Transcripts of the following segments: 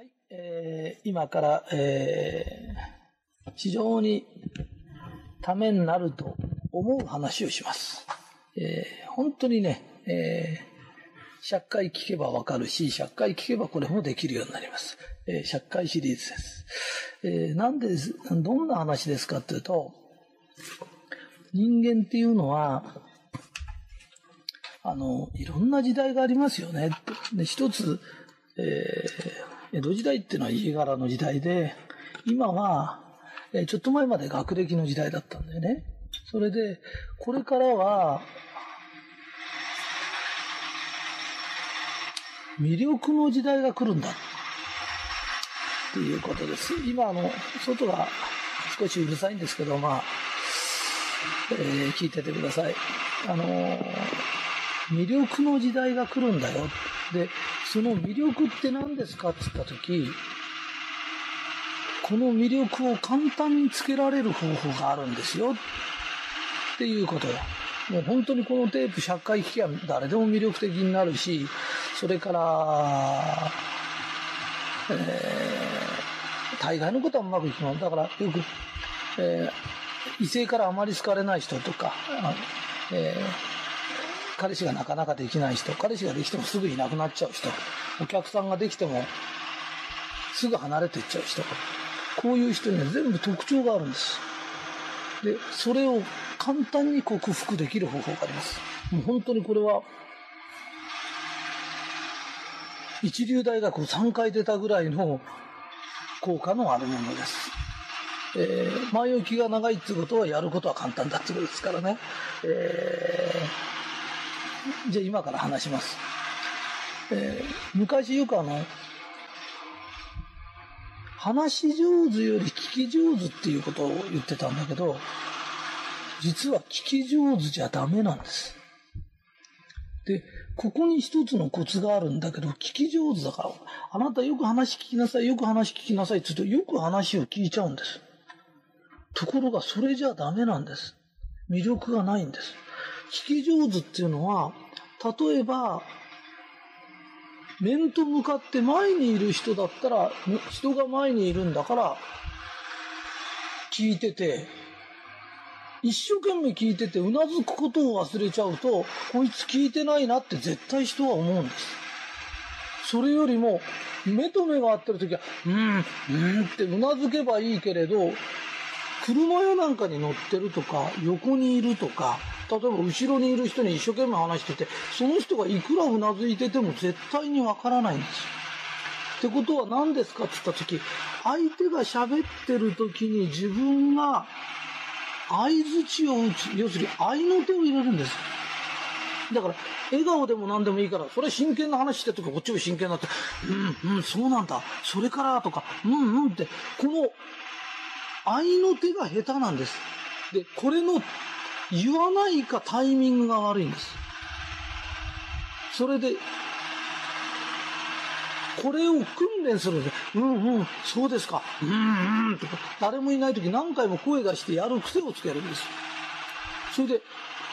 はい、えー、今から、えー、非常にためになると思う話をします。えー、本当にね、えー、借回聞けばわかるし、100回聞けばこれもできるようになります。えー、借回シリーズです。えー、なんでです、どんな話ですかっていうと、人間っていうのは、あの、いろんな時代がありますよね。で一つ、えー江戸時代っていうのは家柄の時代で、今は、えちょっと前まで学歴の時代だったんだよね。それで、これからは、魅力の時代が来るんだ。っていうことです。今、あの、外が少しうるさいんですけど、まあ、えー聞いててください。あの魅力の時代が来るんだよ。で、その魅力って何ですかって言ったとき、この魅力を簡単につけられる方法があるんですよ。っていうことだ。もう本当にこのテープ100回聞きゃ誰でも魅力的になるし、それから、えー、大概のことはうまくいきます。だからよく、えー異性からあまり好かれない人とか、えー彼氏がなかなかできない人、彼氏ができてもすぐいなくなっちゃう人、お客さんができてもすぐ離れていっちゃう人、こういう人には全部特徴があるんです。で、それを簡単に克服できる方法があります。もう本当にこれは、一流大学を3回出たぐらいの効果のあるものです。えー前置きが長いっていうことはやることは簡単だってことですからね。えーじゃあ今から話します。えー昔よくあの、話し上手より聞き上手っていうことを言ってたんだけど、実は聞き上手じゃダメなんです。で、ここに一つのコツがあるんだけど、聞き上手だから、あなたよく話聞きなさい、よく話聞きなさいって言うと、よく話を聞いちゃうんです。ところが、それじゃダメなんです。魅力がないんです。聞き上手っていうのは、例えば、面と向かって前にいる人だったら、人が前にいるんだから、聞いてて、一生懸命聞いてて、うなずくことを忘れちゃうと、こいつ聞いてないなって絶対人は思うんです。それよりも、目と目が合ってる時は、うん、うんってうなずけばいいけれど、車やなんかに乗ってるとか、横にいるとか、例えば後ろにいる人に一生懸命話してて、その人がいくらうなずいてても絶対にわからないんですよ。ってことは何ですかって言った時、相手が喋ってる時に自分が相づちを打つ、要するに愛の手を入れるんです。だから、笑顔でも何でもいいから、それ真剣な話してとか、こっちも真剣になって、うん、うん、そうなんだ、それからとか、うん、うんって、この愛の手が下手なんです。で、これの言わないかタイミングが悪いんです。それで、これを訓練するんです。うんうん、そうですか。うんうん、とか、誰もいない時何回も声出してやる癖をつけるんです。それで、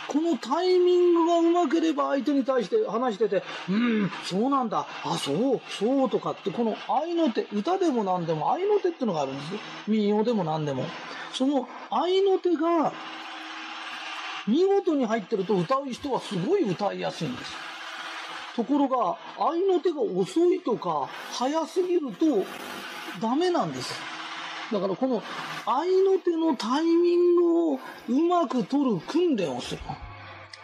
このタイミングがうまければ相手に対して話してて、うん、そうなんだ、あ、そう、そうとかって、この愛の手、歌でも何でも愛の手ってのがあるんです。民謡でも何でも。その愛の手が、見事に入ってると歌う人はすごい歌いやすいんです。ところが、愛の手が遅いとか、早すぎると、ダメなんです。だからこの愛の手のタイミングをうまく取る訓練をする。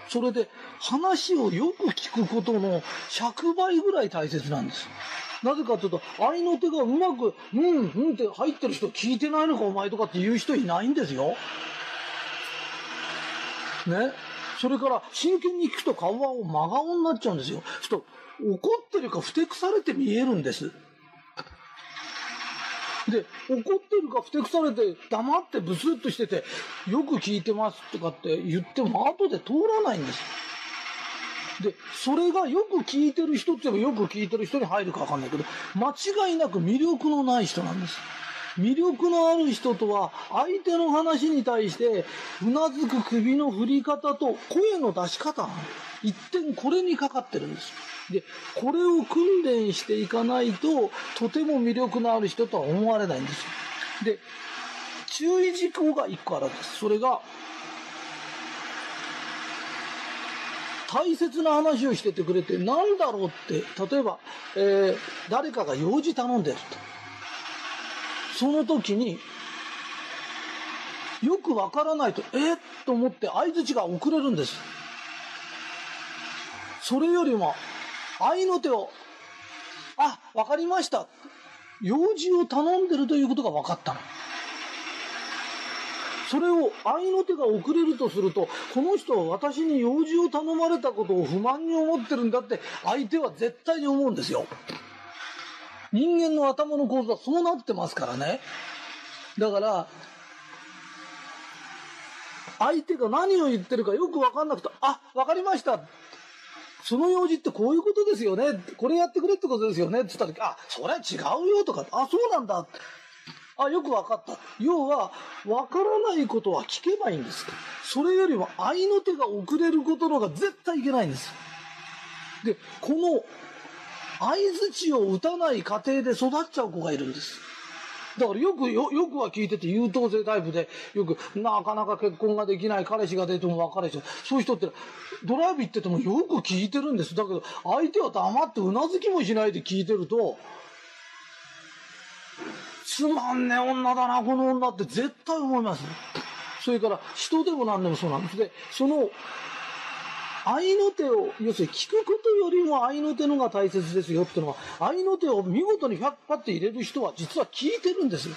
それで話をよく聞くことの100倍ぐらい大切なんです。なぜかというと、愛の手がうまく、うん、うんって入ってる人聞いてないのかお前とかって言う人いないんですよ。ね。それから、真剣に聞くと顔は真顔になっちゃうんですよ。ちょっと、怒ってるかふてくされて見えるんです。で、怒ってるかふてくされて黙ってブスッとしてて、よく聞いてますとかって言っても後で通らないんです。で、それがよく聞いてる人って言えばよく聞いてる人に入るかわかんないけど、間違いなく魅力のない人なんです。魅力のある人とは相手の話に対してうなずく首の振り方と声の出し方。一点これにかかってるんです。でこれを訓練していかないととても魅力のある人とは思われないんです。よで注意事項が1個あるんです。それが大切な話をしててくれて何だろうって例えば、えー、誰かが用事頼んでると。その時によくわからないとえっと思って相づちが遅れるんです。それよりも愛の手をあわかりました。用事を頼んでるということが分かったの。それを愛の手が遅れるとすると、この人は私に用事を頼まれたことを不満に思ってるんだって相手は絶対に思うんですよ。人間の頭の構造はそうなってますからね。だから、相手が何を言ってるかよく分かんなくて、あ、分かりました。その用事ってこういうことですよね。これやってくれってことですよね。って言った時、あ、それは違うよとか、あ、そうなんだ。あ、よくわかった。要は、わからないことは聞けばいいんです。それよりも愛の手が遅れることの方が絶対いけないんです。で、この相づちを打たない過程で育っちゃう子がいるんです。だからよくよ、よくは聞いてて優等生タイプで、よくなかなか結婚ができない彼氏が出ても別れちゃう。そういう人ってドライブ行っててもよく聞いてるんです。だけど相手は黙ってうなずきもしないで聞いてると、つまんねえ女だな、この女って絶対思います。それから人でも何でもそうなんです。で、その愛の手を、要するに聞くことよりも愛の手のが大切ですよっていうのは、愛の手を見事に100パって入れる人は実は聞いてるんですよ。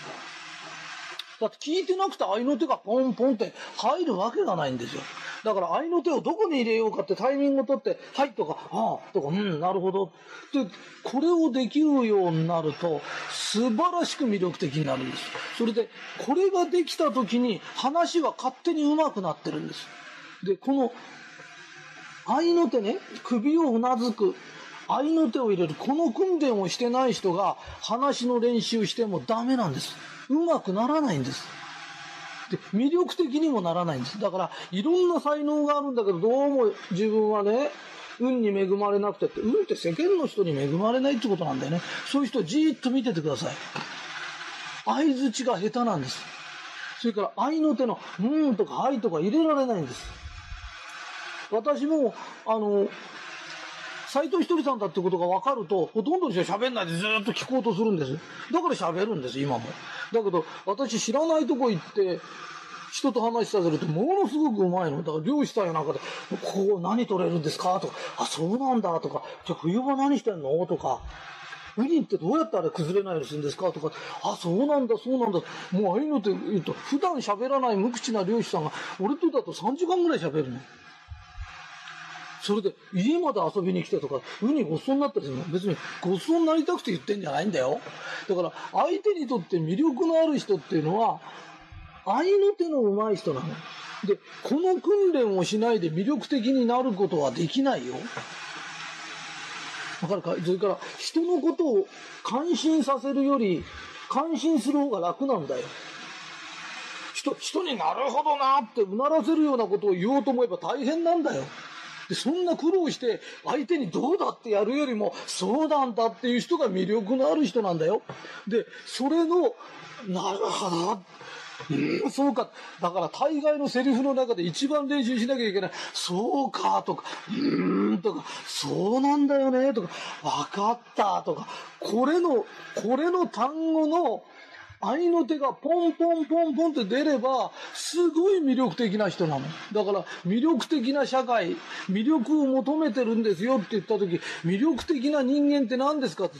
だって聞いてなくて愛の手がポンポンって入るわけがないんですよ。だから愛の手をどこに入れようかってタイミングを取って、はいとか、ああとか、うん、なるほど。で、これをできるようになると、素晴らしく魅力的になるんです。それで、これができた時に話は勝手に上手くなってるんです。で、この愛の手ね、首をうなずく、愛の手を入れる、この訓練をしてない人が話の練習してもダメなんです。うまくならないんです。で、魅力的にもならないんです。だから、いろんな才能があるんだけど、どうも自分はね、運に恵まれなくてって、運って世間の人に恵まれないってことなんだよね。そういう人じーっと見ててください。相づちが下手なんです。それから、愛の手の、うんとか、はいとか入れられないんです。私も、あの、斎藤ひとりさんだってことが分かると、ほとんどの人は喋んないでずっと聞こうとするんです。だから喋るんです、今も。だけど、私知らないとこ行って、人と話させるとものすごくうまいの。だから漁師さんやなんかで、こう何取れるんですか？とか、あ、そうなんだとか、じゃあ冬場何してんの？とか、ウニってどうやってあれ崩れないようにするんですか？とか、あ、そうなんだ、そうなんだ。もうああいうのって言うと、普段喋らない無口な漁師さんが、俺とだと3時間ぐらい喋るの。それで家まで遊びに来てとか、ウニごっそになったりするの。別にごっそになりたくて言ってんじゃないんだよ。だから相手にとって魅力のある人っていうのは、愛の手の上手い人なの。で、この訓練をしないで魅力的になることはできないよ。わかるか？それから人のことを感心させるより、感心する方が楽なんだよ。人、人になるほどなってうならせるようなことを言おうと思えば大変なんだよ。で、そんな苦労して相手にどうだってやるよりも、そうなんだっていう人が魅力のある人なんだよ。で、それの、なるほど。うん、そうか。だから大概のセリフの中で一番練習しなきゃいけない。そうかとか、うーんとか、そうなんだよねとか、わかったとか、これの、これの単語の愛の手がポンポンポンポンって出れば、すごい魅力的な人なの。だから、魅力的な社会、魅力を求めてるんですよって言った時、魅力的な人間って何ですかって。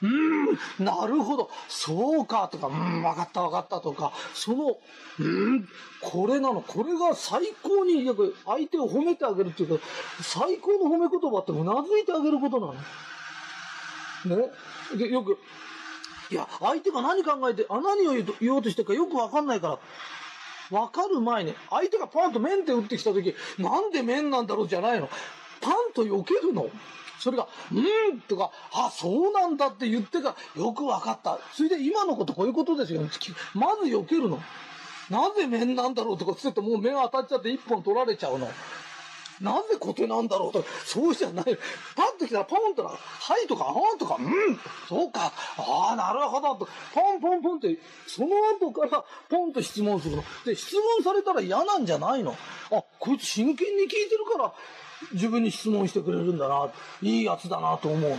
うーん、なるほど、そうかとか、うん、わかったわかったとか、その、うん、これなの、これが最高に、や相手を褒めてあげるっていうか、最高の褒め言葉ってうなずいてあげることなの。ね。で、よく、いや、相手が何考えて、あ、何を言おうとしてるかよくわかんないから。わかる前に、相手がパンと面って打ってきた時、なんで面なんだろうじゃないの？パンと避けるの？それが、うんとか、あ、そうなんだって言ってからよくわかった。それで今のことこういうことですよね。まず避けるの。なぜ面なんだろうとかつってもう目が当たっちゃって一本取られちゃうの。なぜコテなんだろうとそうじゃない。パッと来たらポンとな、はいとか、あーとか、うん、そうか、ああ、なるほど、と、ポンポンポンって、その後からポンと質問するの。で、質問されたら嫌なんじゃないのあ、こいつ真剣に聞いてるから、自分に質問してくれるんだな、いいやつだなと思うの。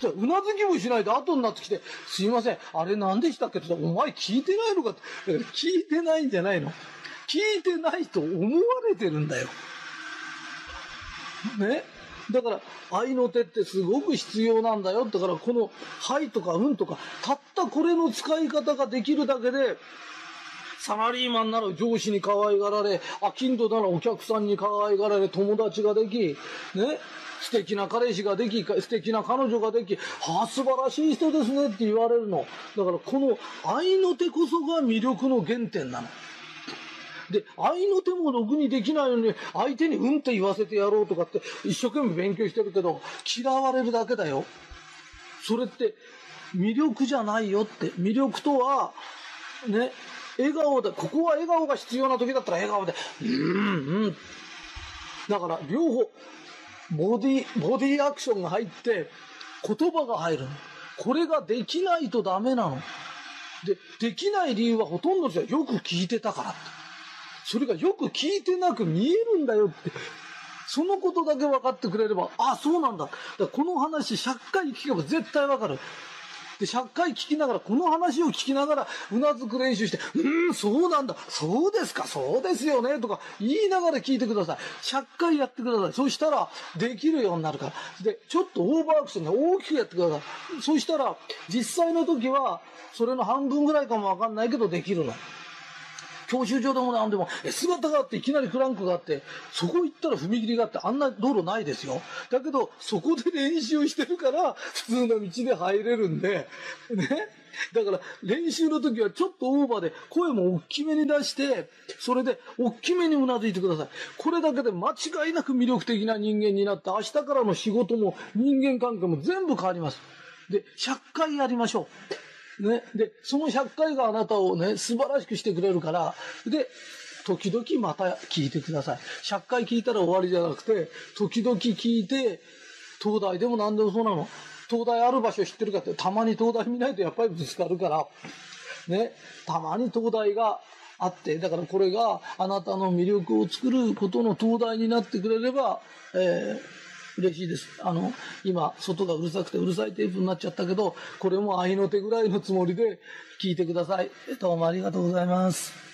じゃうなずきもしないで後になってきて、すいません、あれ何でしたっけって、お前聞いてないのかって。聞いてないんじゃないの。聞いてないと思われてるんだよ。ね。だから、愛の手ってすごく必要なんだよ。だから、この、はいとかうんとか、たったこれの使い方ができるだけで、サラリーマンなら上司に可愛がられ、アキンドならお客さんに可愛がられ、友達ができ、ね、素敵な彼氏ができ、素敵な彼女ができ、はあ、素晴らしい人ですねって言われるの。だからこの愛の手こそが魅力の原点なの。で、愛の手もろくにできないのに、相手にうんって言わせてやろうとかって一生懸命勉強してるけど、嫌われるだけだよ。それって魅力じゃないよって。魅力とは、ね、笑顔で、ここは笑顔が必要な時だったら笑顔で、うん、うん。だから両方、ボディ、ボディアクションが入って、言葉が入るのこれができないとダメなの。で、できない理由はほとんどの人はよく聞いてたからって。それがよく聞いてなく見えるんだよって。そのことだけ分かってくれれば、あ、そうなんだ。だこの話100回聞けば絶対分かる。で、100回聞きながら、この話を聞きながら、うなずく練習して、うーん、そうなんだ、そうですか、そうですよね、とか言いながら聞いてください。100回やってください。そしたら、できるようになるから。で、ちょっとオーバーアクションで大きくやってください。そしたら、実際の時は、それの半分ぐらいかもわかんないけど、できるの。教習所でもなんでも、姿があっていきなりクランクがあって、そこ行ったら踏切があって、あんな道路ないですよ。だけど、そこで練習してるから、普通の道で入れるんで、ね。だから練習の時はちょっとオーバーで声も大きめに出して、それで大きめにうなずいてください。これだけで間違いなく魅力的な人間になって、明日からの仕事も人間関係も全部変わります。で、100回やりましょう。ね。で、その100回があなたをね、素晴らしくしてくれるから、で、時々また聞いてください。100回聞いたら終わりじゃなくて、時々聞いて、東大でも何でもそうなの。東大ある場所知ってるかって、たまに東大見ないとやっぱりぶつかるから、ね、たまに東大があって、だからこれがあなたの魅力を作ることの東大になってくれれば、えー嬉しいです。あの、今、外がうるさくてうるさいテープになっちゃったけど、これも愛の手ぐらいのつもりで聞いてください。どうもありがとうございます。